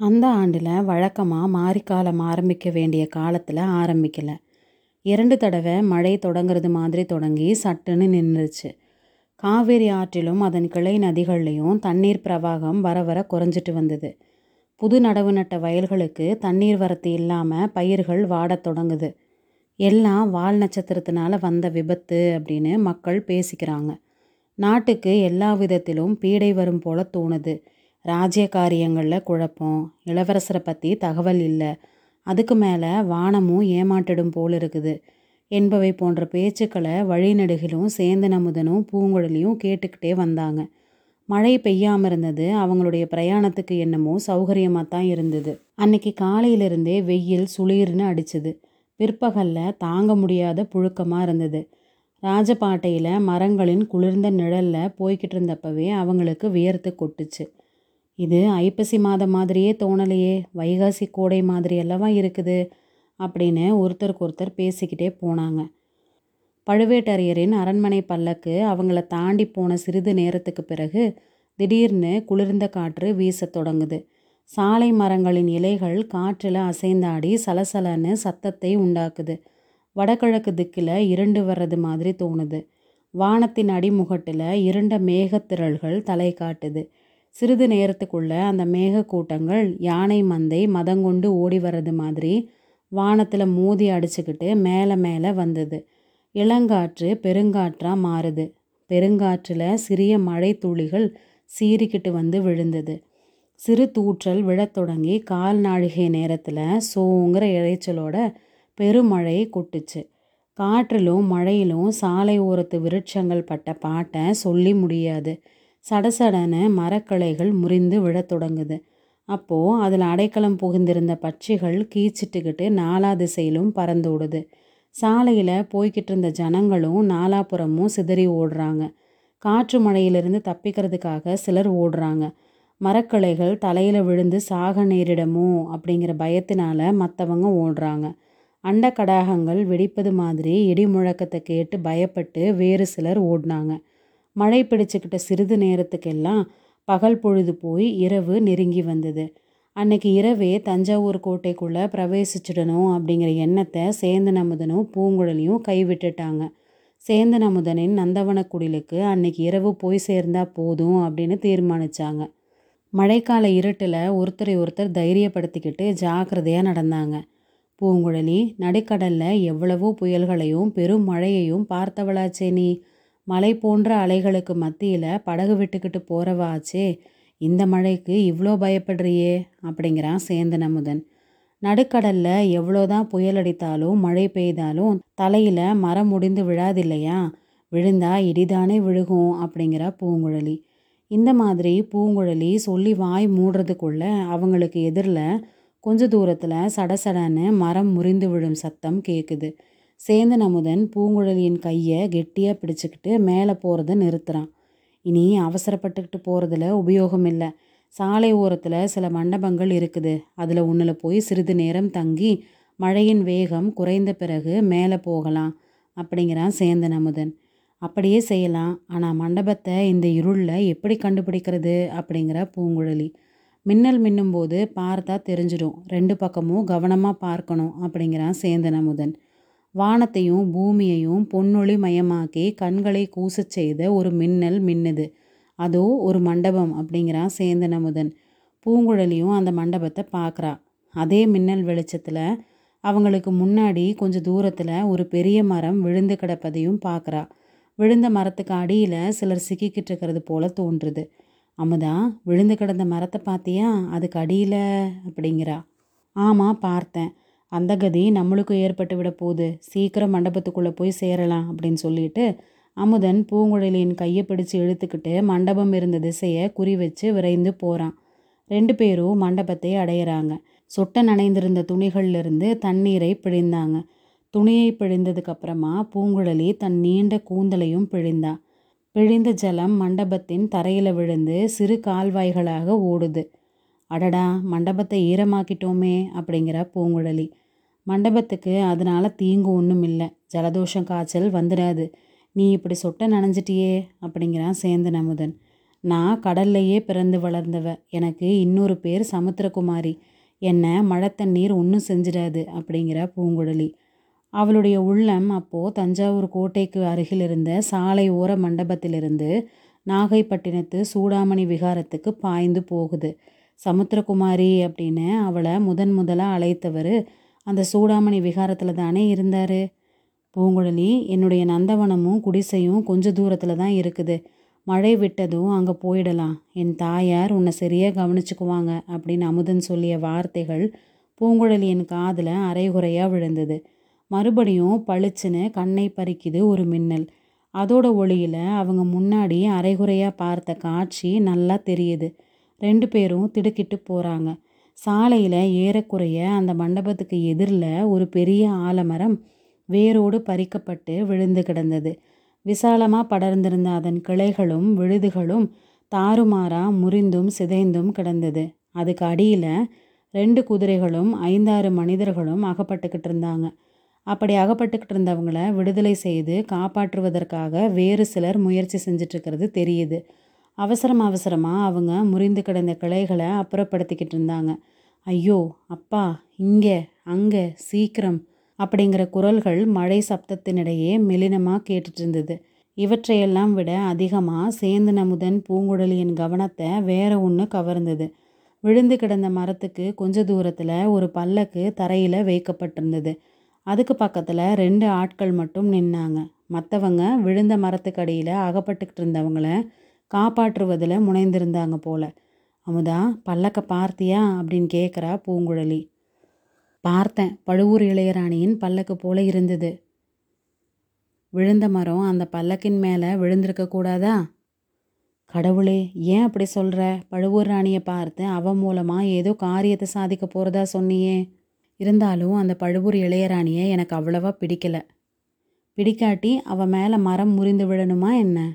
அந்த ஆண்டில் வழக்கமாக மாரிக்காலம் ஆரம்பிக்க வேண்டிய காலத்தில் ஆரம்பிக்கலை. இரண்டு தடவை மழை தொடங்கிறது மாதிரி தொடங்கி சட்டுன்னு நின்றுச்சு காவேரி ஆற்றிலும் அதன் கிளை நதிகள்லேயும் தண்ணீர் பிரவாகம் வர வர குறைஞ்சிட்டு வந்தது. புது நடவு நட்ட வயல்களுக்கு தண்ணீர் வரத்து இல்லாமல் பயிர்கள் வாடத் தொடங்குது. எல்லாம் வால் நட்சத்திரத்தினால வந்த விபத்து அப்படின்னு மக்கள் பேசிக்கிறாங்க. நாட்டுக்கு எல்லா விதத்திலும் பீடை வரும் போல தோணுது. ராஜ்ய காரியங்களில் குழப்பம். இளவரசரை பற்றி தகவல் இல்லை. அதுக்கு மேலே வானமும் ஏமாட்டிடும் போல் இருக்குது. என்பவை போன்ற பேச்சுக்களை வழிநெடுகிலும் சேந்தன் அமுதனும் பூங்குழலியும் கேட்டுக்கிட்டே வந்தாங்க. மழை பெய்யாமல் இருந்தது. அவங்களுடைய பிரயாணத்துக்கு என்னமோ சௌகரியமாக தான் இருந்தது. அன்னைக்கு காலையிலிருந்தே வெயில் சுளீர்னு அடிச்சுது. பிற்பகலில் தாங்க முடியாத புழுக்கமாக இருந்தது. ராஜபாட்டையில் மரங்களின் குளிர்ந்த நிழலில் போய்கிட்டு இருந்தப்பவே அவங்களுக்கு வியர்த்து கொட்டுச்சு. இது ஐப்பசி மாதம் மாதிரியே தோணலையே வைகாசி கோடை மாதிரி அல்லவா இருக்குது? அப்படின்னு ஒருத்தருக்கு ஒருத்தர் பேசிக்கிட்டே போனாங்க. பழுவேட்டரையரின் அரண்மனை பல்லக்கு அவங்கள தாண்டி போன சிறிது நேரத்துக்கு பிறகு திடீர்னு குளிர்ந்த காற்று வீசத் தொடங்குது. சாலை மரங்களின் இலைகள் காற்றில் அசைந்தாடி சலசலன்னு சத்தத்தை உண்டாக்குது. வடகிழக்கு திக்கில் இருண்டு வர்றது மாதிரி தோணுது. வானத்தின் அடிமுகட்டில் இருண்ட மேகத்திரள்கள் தலை காட்டுது. சிறிது நேரத்துக்குள்ள அந்த மேகக்கூட்டங்கள் யானை மந்தை மதங்கொண்டு ஓடி வர்றது மாதிரி வானத்தில் மோதி அடிச்சுக்கிட்டு மேலே மேலே வந்தது. இளங்காற்று பெருங்காற்றாக மாறுது. பெருங்காற்றில் சிறிய மழை துளிகள் சீறிக்கிட்டு வந்து விழுந்தது. சிறு தூற்றல் விழத் தொடங்கி கால் நாழிகை நேரத்தில் சோங்கிற இறைச்சலோட பெருமழை கொட்டுச்சு. காற்றிலும் மழையிலும் சாலை ஓரத்து விருட்சங்கள் பட்ட பாட்டை சொல்லி முடியாது. சடசடன மரக்கிளைகள் முறிந்து விழத் தொடங்குது. அப்போது அதில் அடைக்கலம் புகுந்திருந்த பட்சிகள் கீச்சிட்டுக்கிட்டு நாலா திசையிலும் பறந்து விடுது சாலையில் போய்கிட்டு இருந்த ஜனங்களும் நாலாபுறமும் சிதறி ஓடுறாங்க. காற்று மழையிலிருந்து தப்பிக்கிறதுக்காக சிலர் ஓடுறாங்க. மரக்கிளைகள் தலையில் விழுந்து சாக நேரிடமோ அப்படிங்கிற பயத்தினால மற்றவங்க ஓடுறாங்க. அண்ட கடாகங்கள் வெடிப்பது மாதிரி இடி முழக்கத்தை கேட்டு பயப்பட்டு வேறு சிலர் ஓடினாங்க. மழை பிடிச்சிக்கிட்ட சிறிது நேரத்துக்கெல்லாம் பகல் பொழுது போய் இரவு நெருங்கி வந்தது. அன்னைக்கு இரவே தஞ்சாவூர் கோட்டைக்குள்ளே பிரவேசிச்சிடணும் அப்படிங்கிற எண்ணத்தை சேந்தன் அமுதனும் பூங்குழலியும் கைவிட்டுட்டாங்க. சேந்தன் அமுதனின் நந்தவனக்குடிலுக்கு அன்னைக்கு இரவு போய் சேர்ந்தா போதும் அப்படின்னு தீர்மானித்தாங்க மழைக்கால இருட்டில் ஒருத்தரை ஒருத்தர் தைரியப்படுத்திக்கிட்டு ஜாக்கிரதையாக நடந்தாங்க. பூங்குழலி நடுக்கடலில் எவ்வளவோ புயல்களையும் பெரும் மழையையும் பார்த்தவளாச்சே நீ. மலை போன்ற அலைகளுக்கு மத்தியில் படகு விட்டுக்கிட்டு போகிறவாச்சே இந்த மழைக்கு இவ்வளோ பயப்படுறியே? அப்படிங்கிறான் சேந்தன் அமுதன் நடுக்கடலில் எவ்வளோதான் புயல் அடித்தாலும் மழை பெய்தாலும் தலையில் மரம் முடிந்து விழாதில்லையா? விழுந்தா இடிதானே விழுகும் அப்படிங்கிறா பூங்குழலி. இந்த மாதிரி பூங்குழலி சொல்லி வாய் மூடுறதுக்குள்ள அவங்களுக்கு எதிரில் கொஞ்ச தூரத்தில் சடசடன்னு மரம் முறிந்து விழும் சத்தம் கேட்குது சேந்தன் அமுதன் பூங்குழலியின் கையை கெட்டியாக பிடிச்சிக்கிட்டு மேலே போகிறத நிறுத்துகிறான் இனி அவசரப்பட்டுக்கிட்டு போகிறதுல உபயோகம் இல்லை. சாலை ஓரத்தில் சில மண்டபங்கள் இருக்குது. அதில் ஒன்றில் போய் சிறிது நேரம் தங்கி மழையின் வேகம் குறைந்த பிறகு மேலே போகலாம் அப்படிங்கிறான் சேந்தன் அமுதன் அப்படியே செய்யலாம். ஆனால் மண்டபத்தை இந்த இருளில் எப்படி கண்டுபிடிக்கிறது அப்படிங்கிற பூங்குழலி. மின்னல் மின்னும்போது பார்த்தா தெரிஞ்சிடும். ரெண்டு பக்கமும் கவனமாக பார்க்கணும் அப்படிங்கிறான் சேந்தன் அமுதன் வானத்தையும் பூமியையும் பொன்னொளி மயமாக்கி கண்களை கூசச் செய்த ஒரு மின்னல் மின்னுது. அதோ ஒரு மண்டபம் அப்படிங்கிறான் சேந்தன் அமுதன் பூங்குழலியும் அந்த மண்டபத்தை பார்க்குறா. அதே மின்னல் வெளிச்சத்தில் அவங்களுக்கு முன்னாடி கொஞ்சம் தூரத்தில் ஒரு பெரிய மரம் விழுந்து கிடப்பதையும் பார்க்குறா. விழுந்த மரத்துக்கு அடியில் சிலர் சிக்கிக்கிட்டு இருக்கிறது போல தோன்றுது. அமுதா விழுந்து கிடந்த மரத்தை பார்த்தியா? அதுக்கு அடியில்? அப்படிங்கிறா. ஆமாம் பார்த்தேன். அந்த கதி நம்மளுக்கும் ஏற்பட்டு விட போகுது. சீக்கிரம் மண்டபத்துக்குள்ளே போய் சேரலாம் அப்படின்னு சொல்லிட்டு அமுதன் பூங்குழலியின் கையை பிடிச்சு இழுத்துக்கிட்டு மண்டபம் இருந்த திசையை குறி வச்சு விரைந்து போகிறான் ரெண்டு பேரும் மண்டபத்தை அடையிறாங்க. சொட்ட நனைந்திருந்த துணிகள்லேருந்து தண்ணீரை பிழிந்தாங்க. துணியை பிழிந்ததுக்கப்புறமா பூங்குழலி தன் நீண்ட கூந்தலையும் பிழிந்தா. பிழிந்த ஜலம் மண்டபத்தின் தரையில் விழுந்து சிறு கால்வாய்களாக ஓடுது. அடடா மண்டபத்தை ஈரமாக்கிட்டோமே அப்படிங்கிற பூங்குழலி. மண்டபத்துக்கு அதனால் தீங்கு ஒன்றும் இல்லை. ஜலதோஷம் காய்ச்சல் வந்துடாது நீ இப்படி சொட்ட நனைஞ்சிட்டியே அப்படிங்கிறான் சேந்தன் அமுதன் நான் கடல்லையே பிறந்து வளர்ந்தவ. எனக்கு இன்னொரு பேர் சமுத்திரகுமாரி. என்னை மழை தண்ணீர் ஒன்றும் செஞ்சிடாது அப்படிங்கிறா பூங்குழலி. அவளுடைய உள்ளம் அப்போது தஞ்சாவூர் கோட்டைக்கு அருகில் இருந்த சாலை ஓர மண்டபத்திலிருந்து நாகைப்பட்டினத்து சூடாமணி விகாரத்துக்கு பாய்ந்து போகுது. சமுத்திரகுமாரி அப்படின்னு அவளை முதன் முதலாக அழைத்தவர் அந்த சூடாமணி விகாரத்தில் தானே இருந்தார். பூங்குழலி என்னுடைய நந்தவனமும் குடிசையும் கொஞ்ச தூரத்தில் தான் இருக்குது. மழை விட்டதும் அங்கே போயிடலாம். என் தாயார் உன்னை சரியாக கவனிச்சுக்குவாங்க அப்படின்னு அமுதன் சொல்லிய வார்த்தைகள் பூங்குழலியின் காதில் அரைகுறையாக விழுந்தது. மறுபடியும் பளிச்சுன்னு கண்ணை பறிக்குது ஒரு மின்னல். அதோட ஒளியில் அவங்க முன்னாடி அரைகுறையாக பார்த்த காட்சி நல்லா தெரியுது. ரெண்டு பேரும் திடுக்கிட்டு போகிறாங்க சாலையில் ஏறக்குறைய அந்த மண்டபத்துக்கு எதிரில் ஒரு பெரிய ஆலமரம் வேரோடு பறிக்கப்பட்டு விழுந்து கிடந்தது. விசாலமாக படர்ந்திருந்த அதன் கிளைகளும் விழுதுகளும் தாறுமாறாக முறிந்தும் சிதைந்தும் கிடந்தது. அதுக்கு அடியில் ரெண்டு குதிரைகளும் ஐந்தாறு மனிதர்களும் அகப்பட்டுக்கிட்டு இருந்தாங்க. அப்படி அகப்பட்டுக்கிட்டு இருந்தவங்கள விடுதலை செய்து காப்பாற்றுவதற்காக வேறு சிலர் முயற்சி செஞ்சிட்ருக்கிறது தெரியுது. அவசரம் அவசரமாக அவங்க முறிந்து கிடந்த கிளைகளை அப்புறப்படுத்திக்கிட்டு இருந்தாங்க. ஐயோ அப்பா இங்கே அங்கே சீக்கிரம் அப்படிங்கிற குரல்கள் மழை சப்தத்தினிடையே மெலினமாக கேட்டுட்டு இருந்தது. இவற்றையெல்லாம் விட அதிகமாக சேந்து நமுதன் பூங்குடலியின் கவனத்தை வேற ஒன்று கவர்ந்தது. விழுந்து கிடந்த மரத்துக்கு கொஞ்ச தூரத்தில் ஒரு பல்லக்கு தரையில் வைக்கப்பட்டிருந்தது. அதுக்கு பக்கத்தில் ரெண்டு ஆட்கள் மட்டும் நின்னாங்க. மற்றவங்க விழுந்த மரத்துக்கு அடியில் அகப்பட்டுக்கிட்டு இருந்தவங்கள காப்பாற்றுவதில் முனைந்திருந்தாங்க போல. அமுதா பல்லக்க பார்த்தியா? அப்படின்னு கேட்குறா பூங்குழலி. பார்த்தேன். பழுவூர் இளையராணியின் பல்லக்கு போல இருந்தது. விழுந்த மரம் அந்த பல்லக்கின் மேலே விழுந்திருக்க கூடாதா? கடவுளே ஏன் அப்படி சொல்கிற பழுவூர் ராணியை பார்த்து அவன் மூலமாக ஏதோ காரியத்தை சாதிக்க போகிறதா சொன்னியே. இருந்தாலும் அந்த பழுவூர் இளையராணியை எனக்கு அவ்வளவா பிடிக்கல. பிடிக்காட்டி அவன் மேலே மரம் முறிந்து விழணுமா என்ன?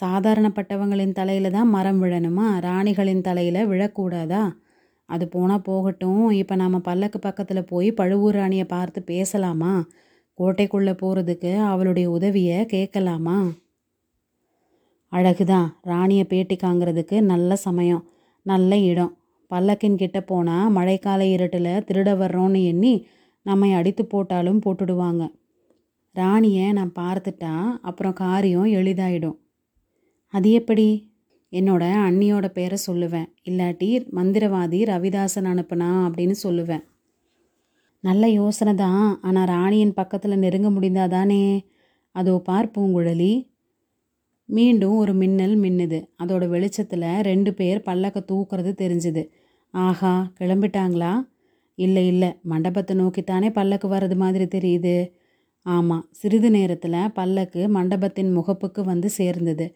சாதாரணப்பட்டவங்களின் தலையில் தான் மரம் விழணுமா? ராணிகளின் தலையில் விழக்கூடாதா? அது போனால் போகட்டும். இப்போ நாம் பல்லக்கு பக்கத்தில் போய் பழுவூர் ராணியை பார்த்து பேசலாமா? கோட்டைக்குள்ளே போகிறதுக்கு அவளுடைய உதவியை கேட்கலாமா? அழகுதான். ராணியை பேட்டி காங்கிறதுக்கு நல்ல சமயம். நல்ல இடம். பல்லக்கின் கிட்ட போனால் மழைக்கால இருட்டில் திருட வர்றோன்னு எண்ணி நம்மை அடித்து போட்டாலும் போட்டுடுவாங்க. ராணியை நான் பார்த்துட்டா அப்புறம் காரியம் எளிதாயிடும். அது எப்படி? என்னோட அண்ணியோட பேரை சொல்லுவேன். இல்லாட்டி மந்திரவாதி ரவிதாசன் அனுப்புனா அப்படின்னு சொல்லுவேன். நல்ல யோசனை தான். ஆனால் ராணியின் பக்கத்தில் நெருங்க முடிந்தாதானே அதோ பார் பூங்குழலி. மீண்டும் ஒரு மின்னல் மின்னுது. அதோட வெளிச்சத்தில் ரெண்டு பேர் பல்லக்க தூக்குறது தெரிஞ்சுது. ஆஹா கிளம்பிட்டாங்களா? இல்லை இல்லை. மண்டபத்தை நோக்கித்தானே பல்லக்கு வர்றது மாதிரி தெரியுது. ஆமாம் சிறிது நேரத்தில் பல்லக்கு மண்டபத்தின் முகப்புக்கு வந்து சேர்ந்தது.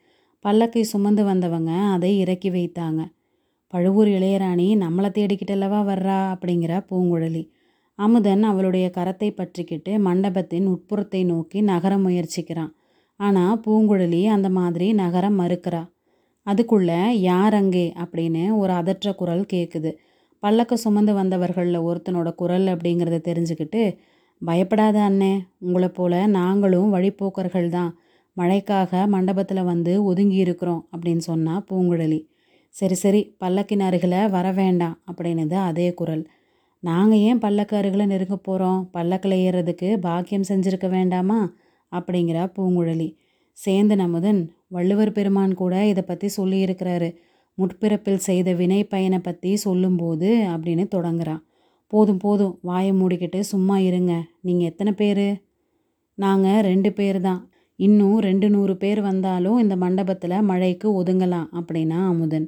பல்லக்கை சுமந்து வந்தவங்க அதை இறக்கி வைத்தாங்க. பழுவூர் இளையராணி நம்மளை தேடிக்கிட்டல்லவா வர்றா? அப்படிங்கிற பூங்குழலி. அமுதன் அவளுடைய கரத்தை பற்றிக்கிட்டு மண்டபத்தின் உட்புறத்தை நோக்கி நகர முயற்சிக்கிறான். ஆனால் பூங்குழலி அந்த மாதிரி நகரம் மறுக்கிறா. அதுக்குள்ள யார் அங்கே? அப்படின்னு ஒரு அதற்ற குரல் கேட்குது பல்லக்க சுமந்து வந்தவர்களில் ஒருத்தனோட குரல் அப்படிங்கிறத தெரிஞ்சுக்கிட்டு பயப்படாத அண்ணே உங்களை போல நாங்களும் வழிப்போக்கர்கள் தான். மழைக்காக மண்டபத்தில் வந்து ஒதுங்கி இருக்கிறோம் அப்படின்னு சொன்னால் பூங்குழலி. சரி சரி பல்லக்கின் அருகில் வர வேண்டாம் அப்படின்னுது அதே குரல். நாங்கள் ஏன் பல்லக்கு அருகில் நெருங்க போகிறோம் பல்லக்கில் ஏறுறதுக்கு பாக்கியம் செஞ்சுருக்க வேண்டாமா? அப்படிங்கிறா பூங்குழலி. சேந்த நமுதன் வள்ளுவர் பெருமான் கூட இதை பற்றி சொல்லியிருக்கிறாரு. முற்பிறப்பில் செய்த வினை பயனை பற்றி சொல்லும்போது அப்படின்னு தொடங்குறான் போதும் போதும் வாயை மூடிக்கிட்டு சும்மா இருங்க. நீங்கள் எத்தனை பேர்? நாங்கள் ரெண்டு பேர் தான். இன்னும் ரெண்டு நூறு பேர் வந்தாலும் இந்த மண்டபத்தில் மழைக்கு ஒதுங்கலாம் அப்படின்னா அமுதன்.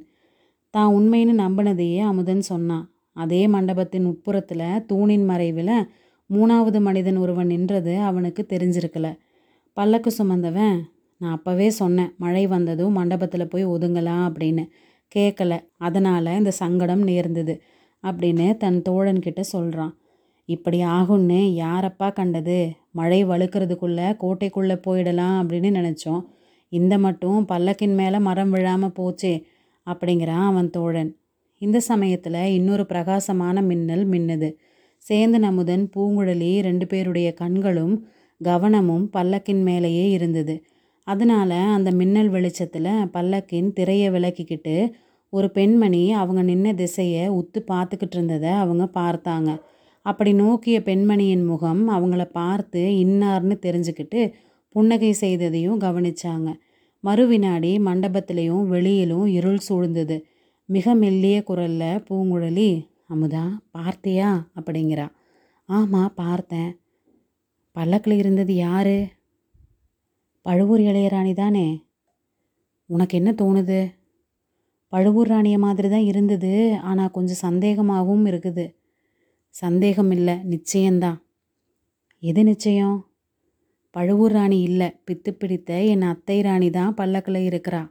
தான் உண்மைன்னு நம்பினதையே அமுதன் சொன்னான். அதே மண்டபத்தின் உட்புறத்தில் தூணின் மறைவில் மூணாவது மனிதன் ஒருவன் நின்றது அவனுக்கு தெரிஞ்சிருக்கல. பல்லக்கு சுமந்தவன் நான் அப்போவே சொன்னேன் மழை வந்ததும் மண்டபத்தில் போய் ஒதுங்கலாம் அப்படின்னு. கேட்கல அதனால் இந்த சங்கடம் நேர்ந்தது அப்படின்னு தன் தோழன்கிட்ட சொல்கிறான் இப்படி ஆகும்னு யாரப்பா கண்டது? மழை வழுக்கிறதுக்குள்ளே கோட்டைக்குள்ளே போயிடலாம் அப்படின்னு நினச்சோம். இந்த மட்டும் பல்லக்கின் மேலே மரம் விழாமல் போச்சே அப்படிங்கிறான் அவன் தோழன். இந்த சமயத்தில் இன்னொரு பிரகாசமான மின்னல் மின்னுது. சேந்தன் நமுதன் பூங்குழலி ரெண்டு பேருடைய கண்களும் கவனமும் பல்லக்கின் மேலேயே இருந்தது. அதனால் அந்த மின்னல் வெளிச்சத்தில் பல்லக்கின் திரையை விலக்கிக்கிட்டு ஒரு பெண்மணி அவங்க நின்ன திசையை உத்து பார்த்துக்கிட்டு இருந்ததை அவங்க பார்த்தாங்க. அப்படி நோக்கிய பெண்மணியின் முகம் அவங்கள பார்த்து இன்னார்னு தெரிஞ்சுக்கிட்டு புன்னகை செய்ததையும் கவனிச்சாங்க. மறுவினாடி மண்டபத்திலையும் வெளியிலும் இருள் சூழ்ந்தது. மிக மெல்லிய குரல்ல பூங்குழலி அமுதா பார்த்தியா? அப்படிங்கிறா. ஆமாம் பார்த்தேன். பல்லக்கில் இருந்தது யாரு? பழுவூர் இளையராணி தானே. உனக்கு என்ன தோணுது? பழுவூர் ராணியை மாதிரி தான் இருந்தது. ஆனால் கொஞ்சம் சந்தேகமாகவும் இருக்குது. சந்தேகம் இல்லை நிச்சயம்தான். எது நிச்சயம்? பழுவூர் ராணி இல்லை பித்து பிடித்த என் அத்தை ராணி தான் பல்லக்கில் இருக்கிறா.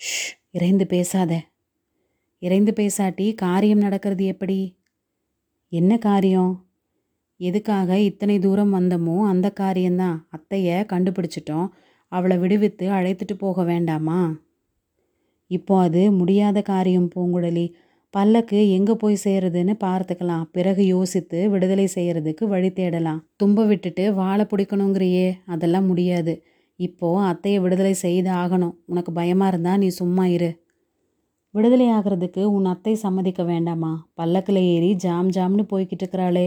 ஷ் இறைந்து பேசாத. இறைந்து பேசாட்டி காரியம் நடக்கிறது எப்படி? என்ன காரியம்? எதுக்காக இத்தனை தூரம் வந்தமோ அந்த காரியம்தான். அத்தையை கண்டுபிடிச்சிட்டோம். அவளை விடுவித்து அழைத்துட்டு போக வேண்டாமா? இப்போ அது முடியாத காரியம் பூங்குழலி. பல்லக்கு எங்கே போய் சேருதுன்னு பார்த்துக்கலாம். பிறகு யோசித்து விடுதலை செய்யறதுக்கு வழி தேடலாம். தும்ப விட்டுட்டு வாழை பிடிக்கணுங்கிறியே அதெல்லாம் முடியாது. இப்போ அத்தையை விடுதலை செய்து ஆகணும். உனக்கு பயமாக இருந்தா நீ சும்மா இரு. விடுதலை ஆகிறதுக்கு உன் அத்தை சம்மதிக்க வேண்டாமா? பல்லக்கில் ஏறி ஜாம் ஜாம்னு போய்கிட்டு இருக்கிறாளே.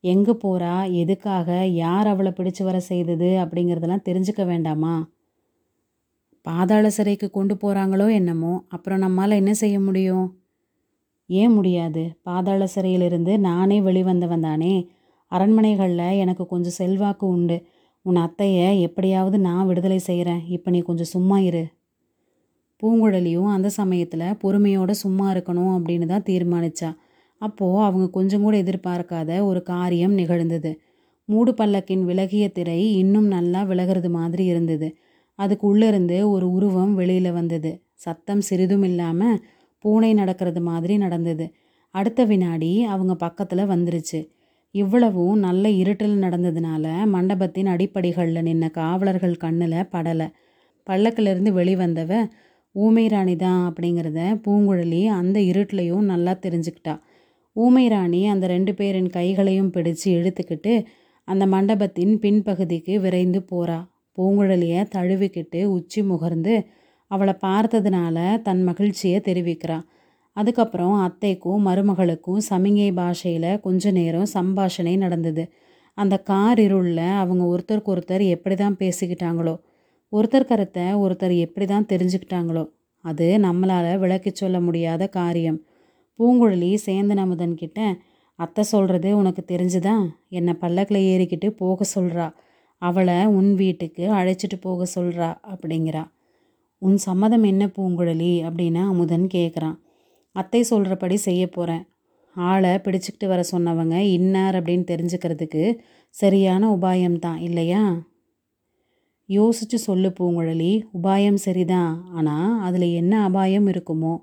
எங்கே போகிறா எதுக்காக? யார் அவளை பிடிச்சு வர செய்தது? அப்படிங்கிறதெல்லாம் தெரிஞ்சுக்க வேண்டாமா? பாதாள சிறைக்கு கொண்டு போகிறாங்களோ என்னமோ? அப்புறம் நம்மால் என்ன செய்ய முடியும்? ஏன் முடியாது? பாதாள சிறையிலிருந்து நானே வெளிவந்தவன் தானே? அரண்மனைகளில் எனக்கு கொஞ்சம் செல்வாக்கு உண்டு. உன் அத்தையை எப்படியாவது நான் விடுதலை செய்கிறேன் இப்போ நீ கொஞ்சம் சும்மா இரு. பூங்குழலியும் அந்த சமயத்தில் பொறுமையோடு சும்மா இருக்கணும் அப்படின்னு தான் தீர்மானிச்சா. அப்போது அவங்க கொஞ்சம் கூட எதிர்பார்க்காத ஒரு காரியம் நிகழ்ந்தது. மூடு பல்லக்கின் விலகிய திரை இன்னும் நல்லா விலகிறது மாதிரி இருந்தது. அதுக்கு உள்ளிருந்து ஒரு உருவம் வெளியில் வந்தது. சத்தம் சிறிதும் இல்லாமல் பூனை நடக்கிறது மாதிரி நடந்தது. அடுத்த வினாடி அவங்க பக்கத்தில் வந்துருச்சு. இவ்வளவும் நல்ல இருட்டில் நடந்ததுனால மண்டபத்தின் அடிப்படைகளில் நின்ன காவலர்கள் கண்ணில் படலை. பல்லக்கிலிருந்து வெளிவந்தவ ஊமை ராணி தான் அப்படிங்கிறத பூங்குழலி அந்த இருட்டிலையும் நல்லா தெரிஞ்சுக்கிட்டா. ஊமை ராணி அந்த ரெண்டு பேரின் கைகளையும் பிடிச்சு இழுத்துக்கிட்டு அந்த மண்டபத்தின் பின்பகுதிக்கு விரைந்து போறா. பூங்குழலியை தழுவிக்கிட்டு உச்சி முகர்ந்து அவளை பார்த்ததுனால தன் மகிழ்ச்சியை தெரிவிக்கிறாள் அதுக்கப்புறம் அத்தைக்கும் மருமகளுக்கும் சமிகை பாஷையில் கொஞ்ச நேரம் சம்பாஷணை நடந்தது. அந்த கார் இருளில் அவங்க ஒருத்தருக்கு ஒருத்தர் எப்படி தான் பேசிக்கிட்டாங்களோ ஒருத்தர் கருத்தை ஒருத்தர் எப்படி தான் தெரிஞ்சுக்கிட்டாங்களோ அது நம்மளால் விளக்கி சொல்ல முடியாத காரியம். பூங்குழலி சேந்தன் அமுதன் கிட்ட அத்தை சொல்கிறது உனக்கு தெரிஞ்சுதா? என்னை பல்லக்கில் ஏறிக்கிட்டு போக சொல்கிறா அவளை உன் வீட்டுக்கு அழைச்சிட்டு போக சொல்கிறா அப்படிங்கிறா. உன் சம்மதம் என்ன பூங்குழலி? அப்படின்னு அமுதன் கேட்குறான் அத்தை சொல்கிறபடி செய்ய போகிறேன் ஆளை பிடிச்சிக்கிட்டு வர சொன்னவங்க இன்னார் அப்படின்னு தெரிஞ்சுக்கிறதுக்கு சரியான உபாயம்தான் இல்லையா? யோசிச்சு சொல்லு பூங்குழலி உபாயம் சரிதான் ஆனால் அதில் என்ன அபாயம் இருக்குமோ?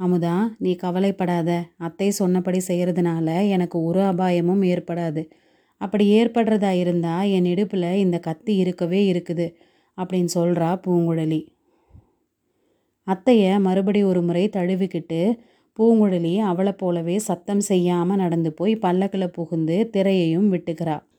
அமுதா நீ கவலைப்படாத. அத்தை சொன்னபடி செய்கிறதுனால எனக்கு ஒரு அபாயமும் ஏற்படாது. அப்படி ஏற்படுறதா இருந்தால் என் இடுப்பில் இந்த கத்தி இருக்கவே இருக்குது அப்படின்னு சொல்கிறா பூங்குழலி. அத்தையை மறுபடி ஒரு முறை தழுவிக்கிட்டு பூங்குழலி அவளை போலவே சத்தம் செய்யாமல் நடந்து போய் பல்லக்கில் புகுந்து திரையையும் விட்டுக்கிறா.